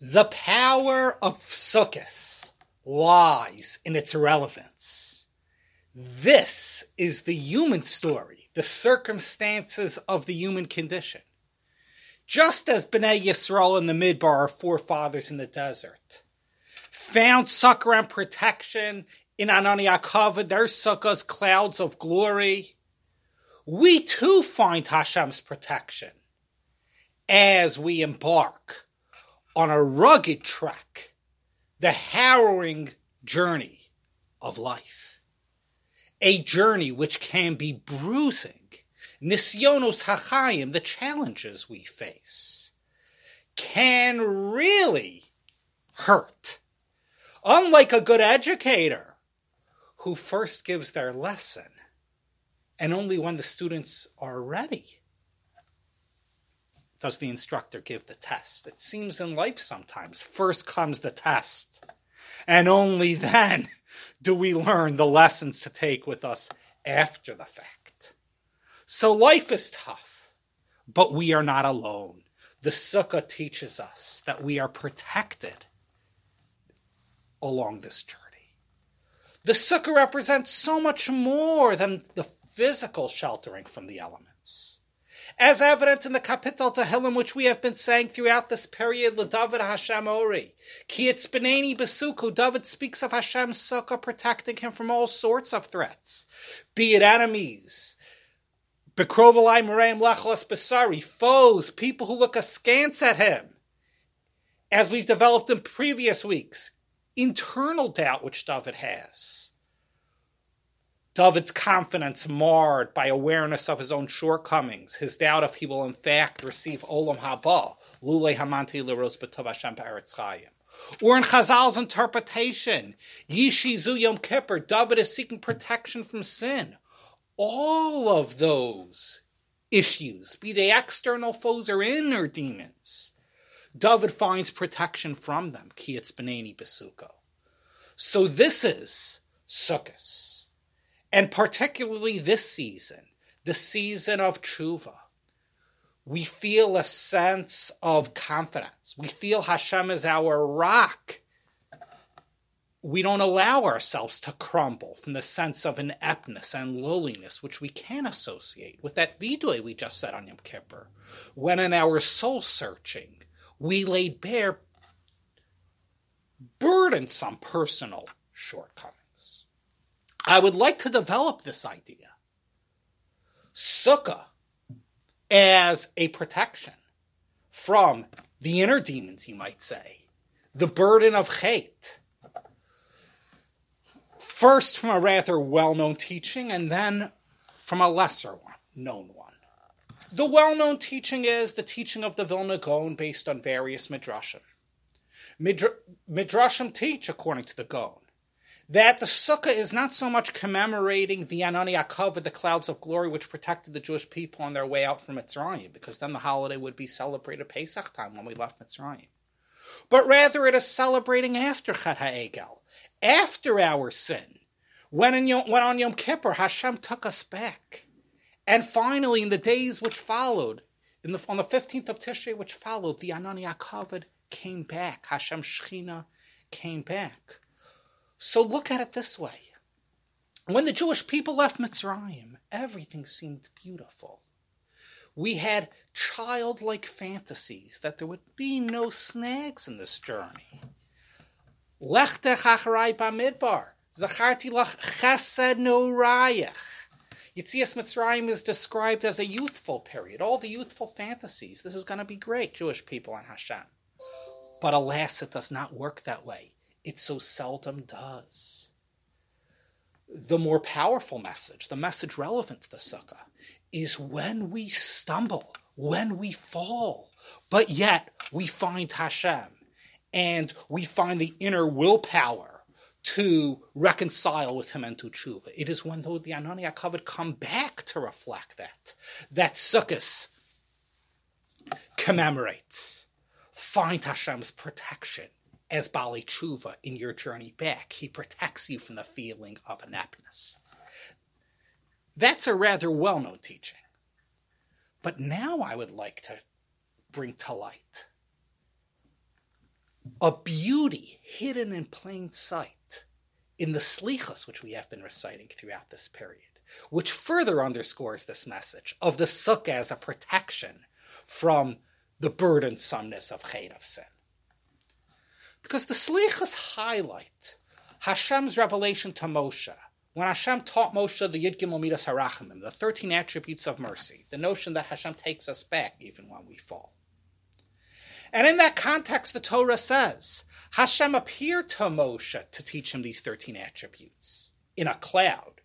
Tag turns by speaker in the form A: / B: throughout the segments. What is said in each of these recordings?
A: The power of Sukkot lies in its relevance. This is the human story, the circumstances of the human condition. Just as Bnei Yisrael in the Midbar, our forefathers in the desert, found succor and protection in Anani HaKavod, their sukkahs, clouds of glory, we too find Hashem's protection as we embark on a rugged track the harrowing journey of life. A journey which can be bruising, nisyonos hachayim, the challenges we face, can really hurt. Unlike a good educator who first gives their lesson and only when the students are ready does the instructor give the test. It seems in life sometimes first comes the test, and only then do we learn the lessons to take with us after the fact. So life is tough, but we are not alone. The sukkah teaches us that we are protected along this journey. The sukkah represents so much more than the physical sheltering from the elements. As evident in the Kapitel Tehillim, which we have been saying throughout this period, David Hashem Ori. Ki Beneni Besuku, David speaks of Hashem's sukkah protecting him from all sorts of threats, be it enemies, Bekrovalai Meraim Lechlas Besari, foes, people who look askance at him. As we've developed in previous weeks, internal doubt which David has David's confidence marred by awareness of his own shortcomings, his doubt if he will in fact receive Olam Haba, Lule Hamanti B'Tov Hashem. Or in Chazal's interpretation, Yishizu Yom Kippur, David is seeking protection from sin. All of those issues, be they external foes or inner demons, David finds protection from them. Ki Beneni Besuko. So this is Sukkot and particularly this season, the season of tshuva, we feel a sense of confidence. We feel Hashem is our rock. We don't allow ourselves to crumble from the sense of ineptness and lowliness, which we can associate with that vidui we just said on Yom Kippur, when in our soul searching we laid bare burdensome personal shortcomings. I would like to develop this idea. Sukkah as a protection from the inner demons, you might say, the burden of hate. First from a rather well known teaching, and then from a lesser one, known one. The well known teaching is the teaching of the Vilna Gaon based on various midrashim. Midra- midrashim teach, according to the Gaon, that the sukkah is not so much commemorating the Anani HaKavod, the clouds of glory, which protected the Jewish people on their way out from Mitzrayim, because then the holiday would be celebrated Pesach time when we left Mitzrayim. But rather it is celebrating after Chet HaEgel, after our sin, when, Yom, when on Yom Kippur Hashem took us back. And finally, in the days which followed, the, on the 15th of Tishrei which followed, the Anani HaKavod came back. Hashem Shechina came back. So look at it this way. When the Jewish people left Mitzrayim, everything seemed beautiful. We had childlike fantasies that there would be no snags in this journey. Lechtech acharai bamidbar. Zacharti lach chesed no rayach. Yitzias Mitzrayim is described as a youthful period, all the youthful fantasies. This is going to be great, Jewish people and Hashem. But alas, it does not work that way it so seldom does. The more powerful message, the message relevant to the sukkah, is when we stumble, when we fall, but yet we find Hashem and we find the inner willpower to reconcile with him and to tshuva. It is when the Anani HaKavod come back to reflect that, that Sukkot commemorates. Find Hashem's protection as Baalei Tshuva in your journey back. He protects you from the feeling of ineptness. That's a rather well known teaching. But now I would like to bring to light a beauty hidden in plain sight in the slichas which we have been reciting throughout this period, which further underscores this message of the sukkah as a protection from the burdensomeness of chet of sin. Because the slichas highlight Hashem's revelation to Moshe when Hashem taught Moshe the Yud Gimel Midas Harachamim, the 13 attributes of mercy, the notion that Hashem takes us back even when we fall. And in that context, the Torah says Hashem appeared to Moshe to teach him these 13 attributes in a cloud.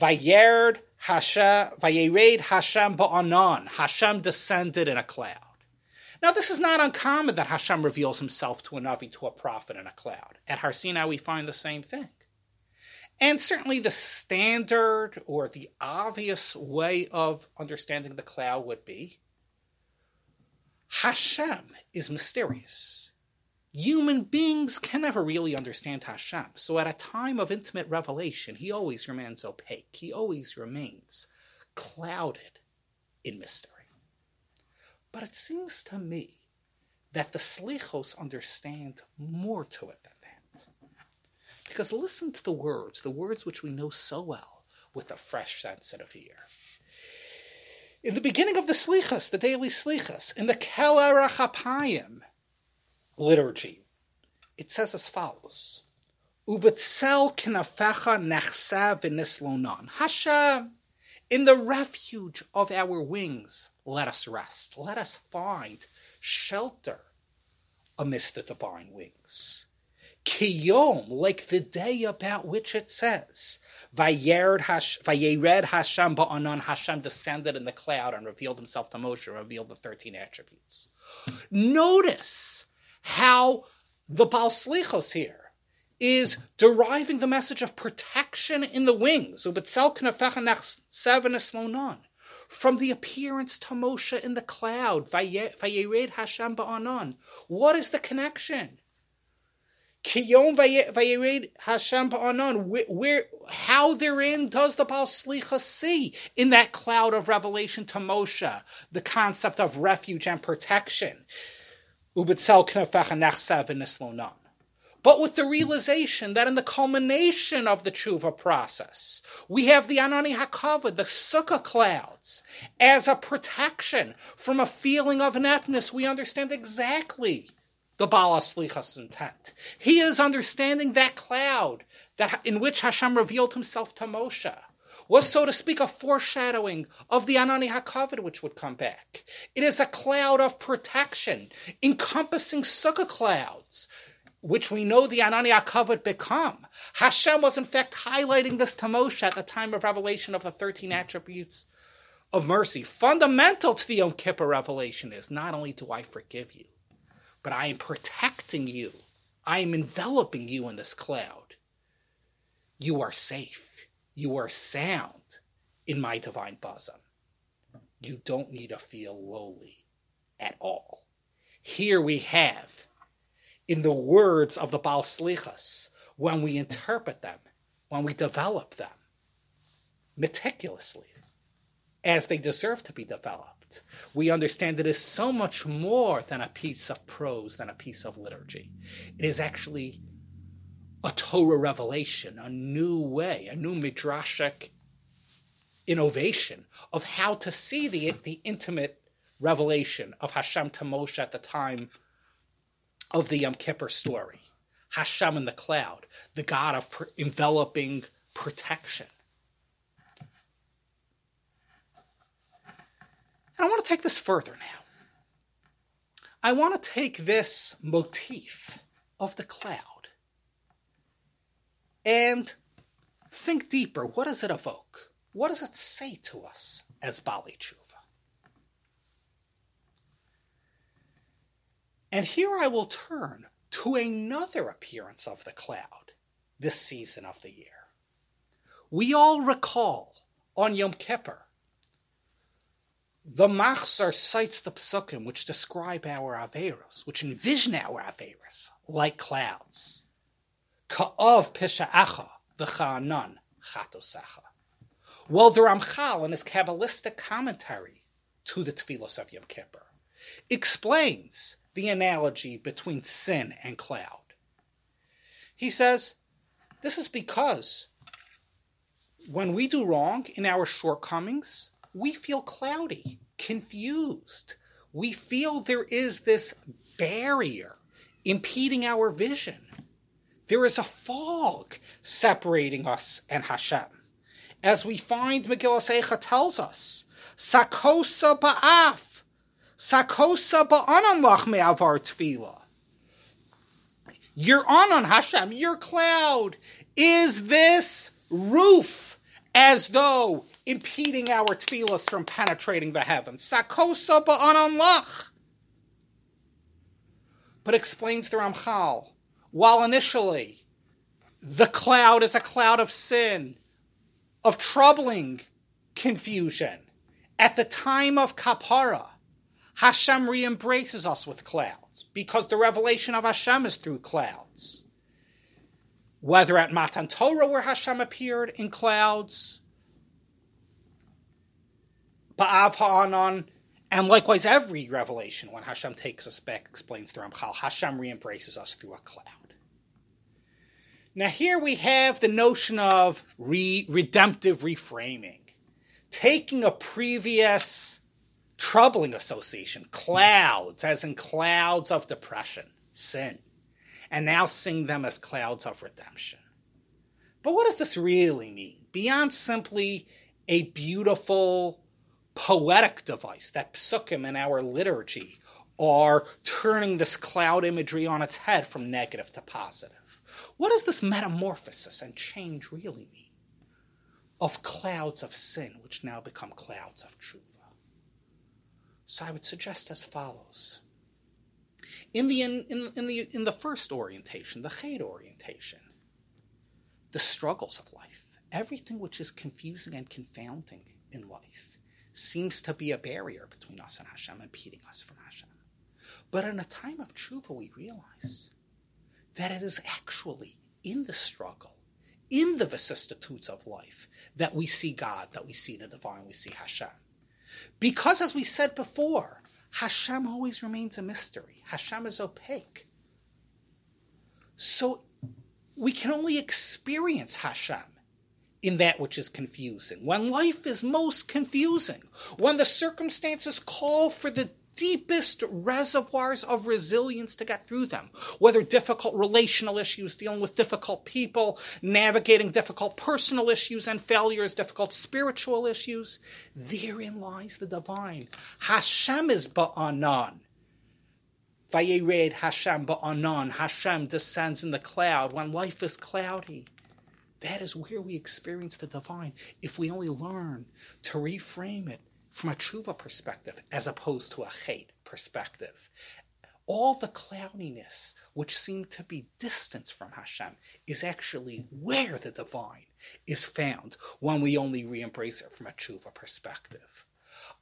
A: Vayered Hashem, Vayered Hashem ba'anan. Hashem descended in a cloud. Now, this is not uncommon that Hashem reveals himself to a Navi, to a prophet in a cloud. At Har Sinai, we find the same thing. And certainly the standard or the obvious way of understanding the cloud would be Hashem is mysterious. Human beings can never really understand Hashem. So at a time of intimate revelation, he always remains opaque. He always remains clouded in mystery. But it seems to me that the slichos understand more to it than that. because listen to the words, the words which we know so well, with a fresh sensitive ear. In the beginning of the Slichos, the daily Slichos, in the Keil Erech Apayim liturgy, it says as follows: Ubetzel kinafecha nechsa v'nislonan. Hashem, in the refuge of our wings, let us rest. Let us find shelter amidst the divine wings. Kiyom, like the day about which it says, Vayered Hashem ba'anan, Hashem descended in the cloud and revealed himself to Moshe, revealed the 13 attributes. Notice how the Baal Slichos here is deriving the message of protection in the wings, from the appearance to Moshe in the cloud, Hashem ba'anan. What is the connection? Hashem ba'anon. Where, how therein does the Baal Slicha see in that cloud of revelation to Moshe the concept of refuge and protection? Ubetzel knafecha nachsav nislonan. But with the realization that in the culmination of the tshuva process, we have the Anani Hakavod, the Sukkah clouds, as a protection from a feeling of ineptness. We understand exactly the Baal Slichas intent. He is understanding that cloud that in which Hashem revealed himself to Moshe was, so to speak, a foreshadowing of the Anani HaKavod which would come back. It is a cloud of protection, encompassing sukkah clouds, which we know the Anani HaKavod become. Hashem was in fact highlighting this to Moshe at the time of revelation of the 13 attributes of mercy. Fundamental to the Yom Kippur revelation is not only do I forgive you, but I am protecting you. I am enveloping you in this cloud. You are safe. You are sound in my divine bosom. You don't need to feel lowly at all. Here we have, in the words of the Baal Slichas, when we interpret them, when we develop them meticulously, as they deserve to be developed we understand it is so much more than a piece of prose, than a piece of liturgy. It is actually a Torah revelation, a new way, a new midrashic innovation of how to see the, the intimate revelation of Hashem to Moshe at the time of the Yom Kippur story. Hashem in the cloud, the God of enveloping protection. And I want to take this further now. I want to take this motif of the cloud and think deeper. What does it evoke? What does it say to us as Baalei Tshuva? And here I will turn to another appearance of the cloud this season of the year. We all recall on Yom Kippur the Machzor cites the psukim which describe our Averos, which envision our Averos like clouds. Ka'ov pisha'acha v'cha'anan chatosacha. Well, the Ramchal in his Kabbalistic commentary to the Tfilos of Yom Kippur explains the analogy between sin and cloud. He says, This is because when we do wrong in our shortcomings, we feel cloudy, confused. We feel there is this barrier impeding our vision. There is a fog separating us and Hashem. As we find Megillah Eicha tells us, Sakosa ba'af, Sakosa ba'anan lach me'avar tefillah. Your anan Hashem, your cloud, is this roof as though impeding our tefillahs from penetrating the heavens. Sakosa ba'anan lach. But explains the Ramchal, while initially the cloud is a cloud of sin, of troubling confusion, at the time of Kapara, Hashem re-embraces us with clouds because the revelation of Hashem is through clouds. Whether at Matan Torah where Hashem appeared in clouds, Ba'av Ha'anan, and likewise every revelation when Hashem takes us back, explains the Ramchal, Hashem re-embraces us through a cloud. Now here we have the notion of re- redemptive reframing taking a previous troubling association, hmm. clouds, as in clouds of depression, sin, and now sing them as clouds of redemption. But what does this really mean? Beyond simply a beautiful poetic device that psukim in our liturgy are turning this cloud imagery on its head from negative to positive. What does this metamorphosis and change really mean? of clouds of sin, which now become clouds of tshuva. So I would suggest as follows. In the, in, in, in, the, in the first orientation, the chet orientation, the struggles of life, everything which is confusing and confounding in life, seems to be a barrier between us and Hashem, impeding us from Hashem. But in a time of tshuva, we realize that it is actually in the struggle in the vicissitudes of life that we see God, that we see the divine, we see Hashem. Because, as we said before, Hashem always remains a mystery. Hashem is opaque. So we can only experience Hashem in that which is confusing. When life is most confusing, when the circumstances call for the deepest reservoirs of resilience to get through them. Whether difficult relational issues, dealing with difficult people, navigating difficult personal issues and failures, difficult spiritual issues, therein lies the divine. Hashem is ba'anan. Vayered Hashem ba'anan. Hashem descends in the cloud when life is cloudy. That is where we experience the divine if we only learn to reframe it from a tshuva perspective as opposed to a chet perspective. All the cloudiness which seemed to be distance from Hashem is actually where the divine is found when we only re-embrace it from a tshuva perspective.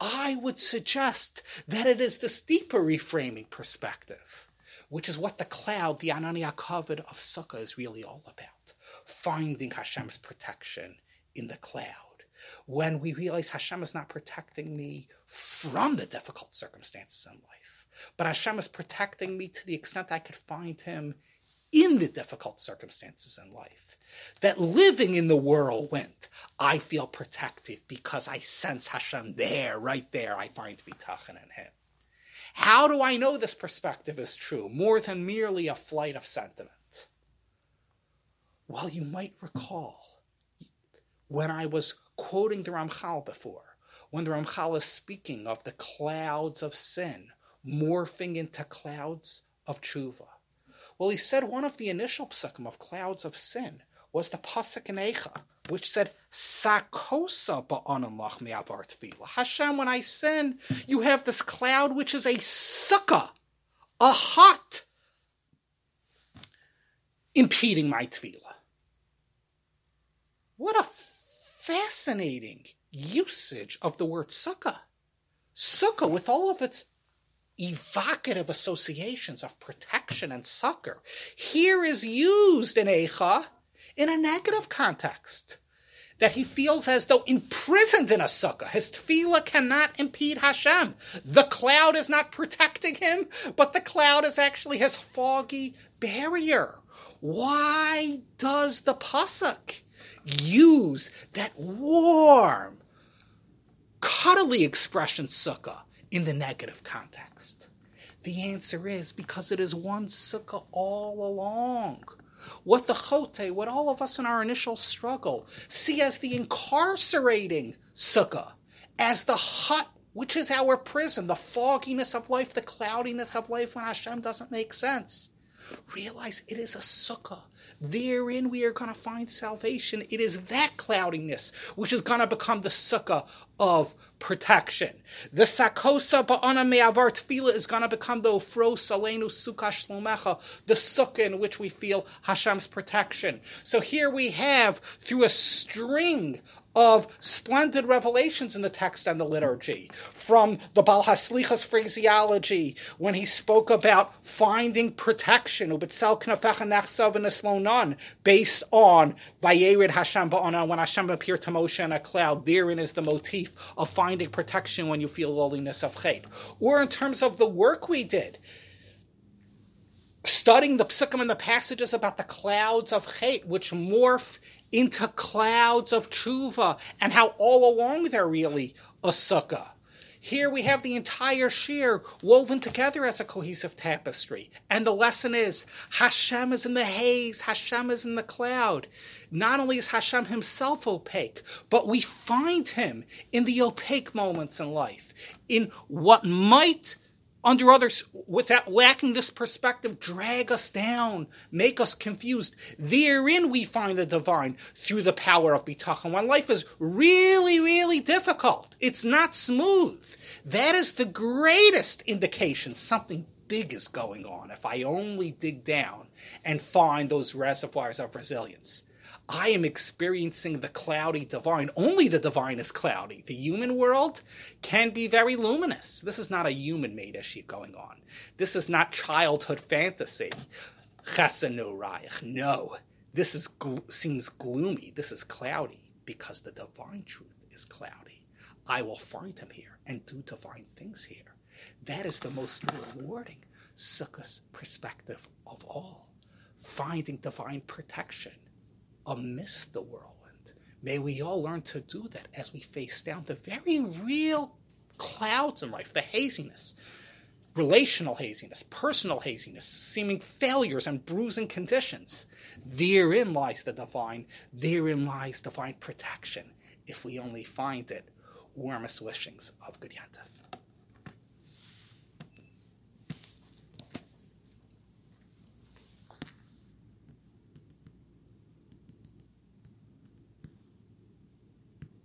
A: I would suggest that it is this deeper reframing perspective, which is what the cloud, the Anani HaKavod of Sukkah is really all about. Finding Hashem's protection in the cloud when we realize Hashem is not protecting me from the difficult circumstances in life, but Hashem is protecting me to the extent I could find Him in the difficult circumstances in life. That living in the whirlwind, I feel protected because I sense Hashem there, right there. I find bitachon in Him. How do I know this perspective is true, more than merely a flight of sentiment? Well, you might recall when I was quoting the Ramchal before, when the Ramchal is speaking of the clouds of sin morphing into clouds of tshuva. Well, he said one of the initial psukim of clouds of sin was the pasuk in Eicha, which said, "Sakosa ba'anan lach me'avar tefillah." Hashem, when I sin, you have this cloud which is a sukkah, a hut, impeding my tefillah. What a fascinating usage of the word sukkah. Sukkah, with all of its evocative associations of protection and succor, here is used in Eicha in a negative context. that he feels as though imprisoned in a sukkah. His tefillah cannot impede Hashem. The cloud is not protecting him, but the cloud is actually his foggy barrier. Why does the pasuk use that warm, cuddly expression sukkah in the negative context? The answer is because it is one sukkah all along. What the chote, what all of us in our initial struggle see as the incarcerating sukkah, as the hut which is our prison, the fogginess of life, the cloudiness of life when Hashem doesn't make sense. Realize it is a sukkah. Therein we are going to find salvation. It is that cloudiness which is going to become the sukkah of protection. The sakosa ba'ana me'avar tefillah is going to become the ufro salenu sukkah shlomecha, the sukkah in which we feel Hashem's protection. So here we have, through a string of splendid revelations in the text and the liturgy. From the Baal HaSlichas phraseology, when he spoke about finding protection, based on Vayerid Hashem Ba'ana, when Hashem appeared to Moshe in a cloud, therein is the motif of finding protection when you feel loneliness of chait. Or in terms of the work we did, studying the psukim and the passages about the clouds of chait, which morph into clouds of tshuva, and how all along they're really a sukkah. Here we have the entire shir woven together as a cohesive tapestry. And the lesson is Hashem is in the haze, Hashem is in the cloud. Not only is Hashem himself opaque, but we find him in the opaque moments in life, in what might under others without lacking this perspective drag us down, make us confused. Therein we find the divine through the power of bitachon. When life is really, really difficult, it's not smooth. That is the greatest indication something big is going on. If I only dig down and find those reservoirs of resilience. I am experiencing the cloudy divine. Only the divine is cloudy. The human world can be very luminous. This is not a human made issue going on. This is not childhood fantasy. No, this is seems gloomy. This is cloudy because the divine truth is cloudy. I will find him here and do divine things here. That is the most rewarding Sukkah's perspective of all. Finding divine protection amidst the whirlwind. May we all learn to do that as we face down the very real clouds in life, the haziness, relational haziness, personal haziness, seeming failures and bruising conditions. Therein lies the divine, therein lies divine protection, if we only find it. Warmest wishings of Good Yantav.